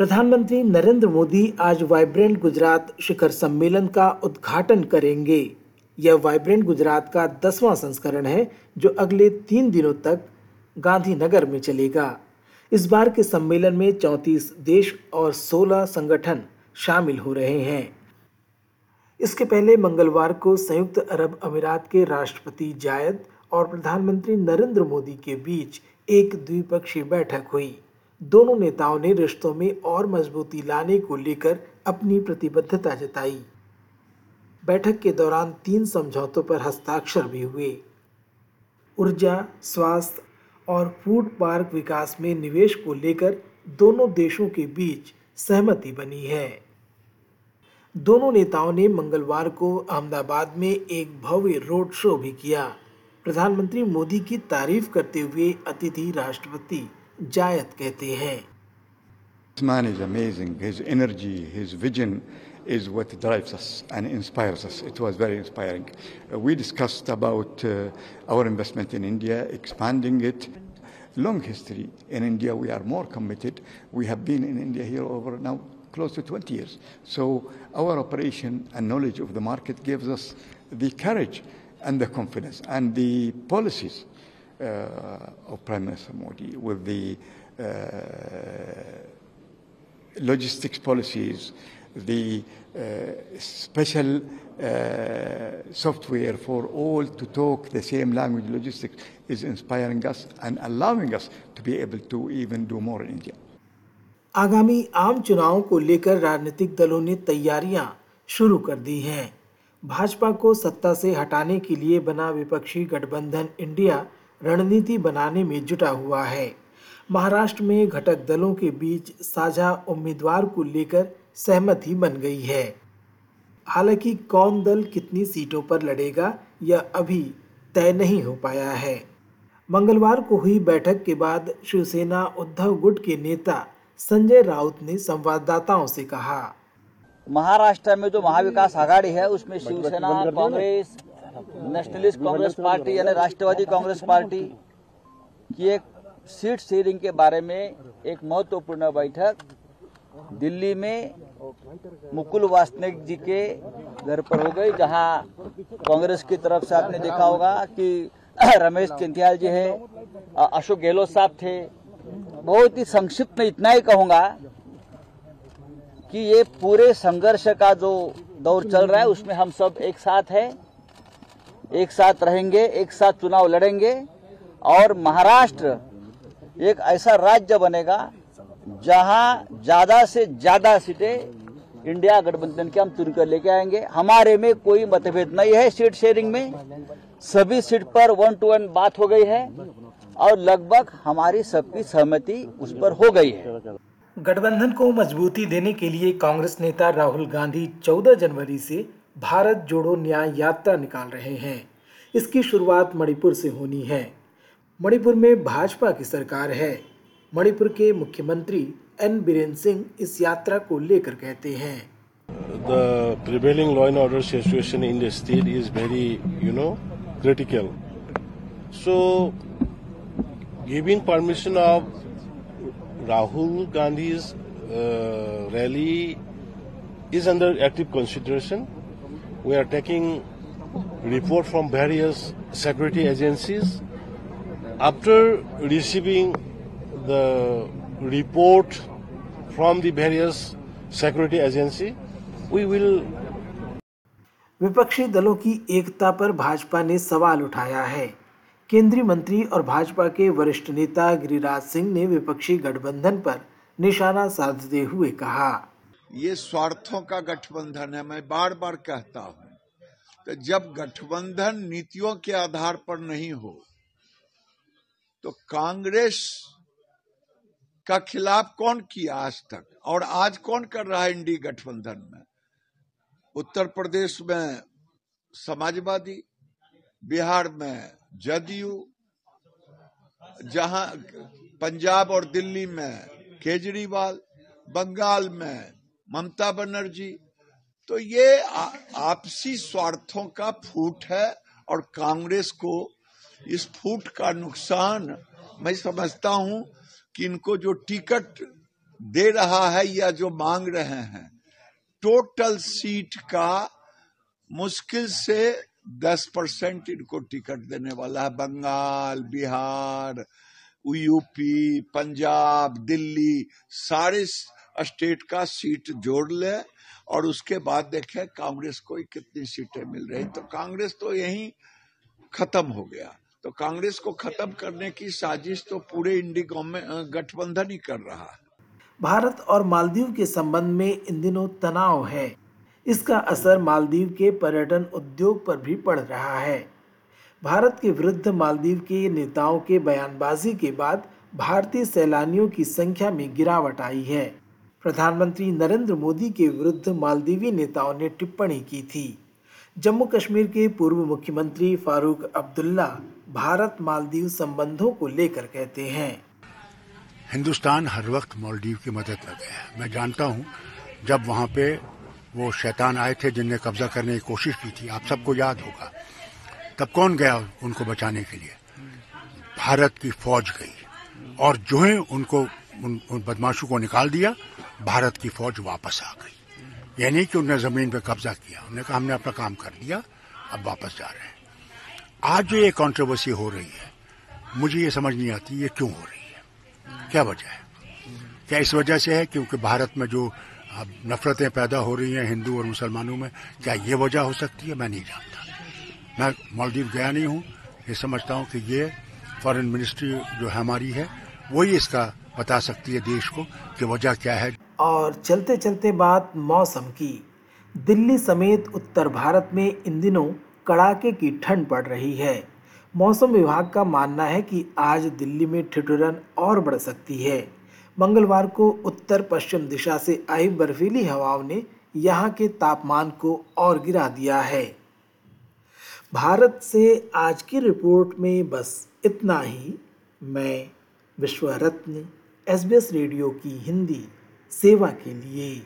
प्रधानमंत्री नरेंद्र मोदी आज वाइब्रेंट गुजरात शिखर सम्मेलन का उद्घाटन करेंगे। यह वाइब्रेंट गुजरात का दसवां संस्करण है, जो अगले तीन दिनों तक गांधीनगर में चलेगा। इस बार के सम्मेलन में 34 देश और 16 संगठन शामिल हो रहे हैं। इसके पहले मंगलवार को संयुक्त अरब अमीरात के राष्ट्रपति जायद और प्रधानमंत्री नरेंद्र मोदी के बीच एक द्विपक्षीय बैठक हुई। दोनों नेताओं ने रिश्तों में और मजबूती लाने को लेकर अपनी प्रतिबद्धता जताई। बैठक के दौरान तीन समझौतों पर हस्ताक्षर भी हुए। ऊर्जा, स्वास्थ्य और फ़ूड पार्क विकास में निवेश को लेकर दोनों देशों के बीच सहमति बनी है। दोनों नेताओं ने मंगलवार को अहमदाबाद में एक भव्य रोड शो भी किया। प्रधानमंत्री मोदी की तारीफ़ करते हुए अतिथि राष्ट्रपति जायद कहते हैं This man is amazing. His energy, his vision is what drives us and inspires us. It was very inspiring. Uh, we discussed about uh, our investment in India, expanding it. Long history in India. We are more committed. We have been in India here over now close to 20 years. So our operation and knowledge of the market gives us the courage and the confidence and the policies uh, of Prime Minister Modi with the uh, logistics policies, the uh, special uh, software for all to talk the same language logistics is inspiring us and allowing us to be able to even do more in India. आगामी आम चुनावों को लेकर राजनीतिक दलों ने तैयारियाँ शुरू कर दी हैं भाजपा को सत्ता से हटाने के लिए बना विपक्षी गठबंधन इंडिया रणनीति बनाने में जुटा हुआ है। महाराष्ट्र में घटक दलों के बीच साझा उम्मीदवार को लेकर सहमति बन गई है। हालाँकि कौन दल कितनी सीटों पर लड़ेगा यह अभी तय नहीं हो पाया है। मंगलवार को हुई बैठक के बाद शिवसेना उद्धव गुट के नेता संजय राउत ने संवाददाताओं से कहा। महाराष्ट्र में जो महाविकास आघाड़ी है उसमें Shivsena Congress Nationalist Congress Party यानी राष्ट्रवादी कांग्रेस पार्टी की एक सीट शेयरिंग के बारे में एक महत्वपूर्ण बैठक दिल्ली में मुकुल वासनिक जी के घर पर हो गई, जहाँ कांग्रेस की तरफ़ से आपने देखा होगा कि रमेश चिंतियाल जी है अशोक गहलोत साहब थे। बहुत ही संक्षिप्त में इतना ही कहूँगा कि ये पूरे संघर्ष का जो दौर चल रहा है, उसमें हम सब एक साथ हैं। एक साथ रहेंगे, एक साथ चुनाव लड़ेंगे और महाराष्ट्र एक ऐसा राज्य बनेगा जहाँ ज़्यादा से ज़्यादा सीटें इंडिया गठबंधन के हम चुनकर लेके आएँगे। हमारे में कोई मतभेद नहीं है सीट शेयरिंग में। सभी सीट पर वन टू वन बात हो गई है और लगभग हमारी सबकी सहमति उस पर हो गई है। गठबंधन को मजबूती देने के लिए कांग्रेस नेता राहुल गांधी 14 जनवरी से भारत जोड़ो न्याय यात्रा निकाल रहे हैं इसकी शुरुआत मणिपुर से होनी है मणिपुर में भाजपा की सरकार है मणिपुर के मुख्यमंत्री एन बीरेन सिंह इस यात्रा को लेकर कहते हैं The prevailing law and order situation in the state is very, you know, critical. So, giving permission of Rahul Gandhi's uh, rally is under active consideration. We are taking report from various security agencies. After receiving the report from the various security agency, we will विपक्षी दलों की एकता पर भाजपा ने सवाल उठाया है केंद्रीय मंत्री और भाजपा के वरिष्ठ नेता गिरिराज सिंह ने विपक्षी गठबंधन पर निशाना साधते हुए कहा ये स्वार्थों का गठबंधन है, मैं बार बार कहता हूँ। तो जब गठबंधन नीतियों के आधार पर नहीं हो तो कांग्रेस का खिलाफ कौन किया आज तक? और आज कौन कर रहा है इंडी गठबंधन में? उत्तर प्रदेश में समाजवादी, बिहार में जदयू, जहाँ पंजाब और दिल्ली में केजरीवाल, बंगाल में ममता बनर्जी तो ये आपसी स्वार्थों का फूट है और कांग्रेस को इस फूट का नुकसान मैं समझता हूँ कि इनको जो टिकट दे रहा है या जो मांग रहे हैं, टोटल सीट का मुश्किल से दस परसेंट इनको टिकट देने वाला है। बंगाल, बिहार, यूपी, पंजाब, दिल्ली, सारे स्टेट का सीट जोड़ ले और उसके बाद देखें कांग्रेस को कितनी सीटें मिल रही तो कांग्रेस तो यही खत्म हो गया। तो कांग्रेस को खत्म करने की साजिश तो पूरे इंडी गठबंधन ही कर रहा है। भारत और मालदीव के संबंध में इन दिनों तनाव है। इसका असर मालदीव के पर्यटन उद्योग पर भी पड़ रहा है। भारत के विरुद्ध मालदीव के नेताओं के बयानबाजी के बाद भारतीय सैलानियों की संख्या में गिरावट आई है। प्रधानमंत्री नरेंद्र मोदी के विरुद्ध मालदीवी नेताओं ने टिप्पणी की थी। जम्मू कश्मीर के पूर्व मुख्यमंत्री फारूक अब्दुल्ला भारत मालदीव संबंधों को लेकर कहते हैं। हिंदुस्तान हर वक्त मालदीव की मदद में गया मैं जानता हूँ जब वहाँ पे वो शैतान आए थे जिनने कब्जा करने की कोशिश की थी आप सबको याद होगा। तब कौन गया उनको बचाने के लिए? भारत की फौज गई और जो है उनको उन, उन बदमाशों को निकाल दिया भारत की फौज वापस आ गई। यानी कि उन्होंने ज़मीन पर कब्जा किया। उन्होंने कहा, हमने अपना काम कर दिया अब वापस जा रहे हैं। आज जो ये कंट्रोवर्सी हो रही है, मुझे ये समझ नहीं आती ये क्यों हो रही है। क्या वजह है? क्या इस वजह से है क्योंकि भारत में जो, अब नफरतें पैदा हो रही हैं हिंदू और मुसलमानों में, क्या ये वजह हो सकती है? मैं नहीं जानता। मैं मालदीव गया नहीं हूँ। ये समझता हूँ कि ये फॉरेन मिनिस्ट्री जो हमारी है वही इसका बता सकती है देश को कि वजह क्या है और चलते चलते बात मौसम की। दिल्ली समेत उत्तर भारत में इन दिनों कड़ाके की ठंड पड़ रही है। मौसम विभाग का मानना है कि आज दिल्ली में ठिठुरन और बढ़ सकती है। मंगलवार को उत्तर पश्चिम दिशा से आई बर्फीली हवाओं ने यहाँ के तापमान को और गिरा दिया है। भारत से आज की रिपोर्ट में बस इतना ही। मैं विश्व रत्न एस रेडियो की हिंदी। सेवा के लिए।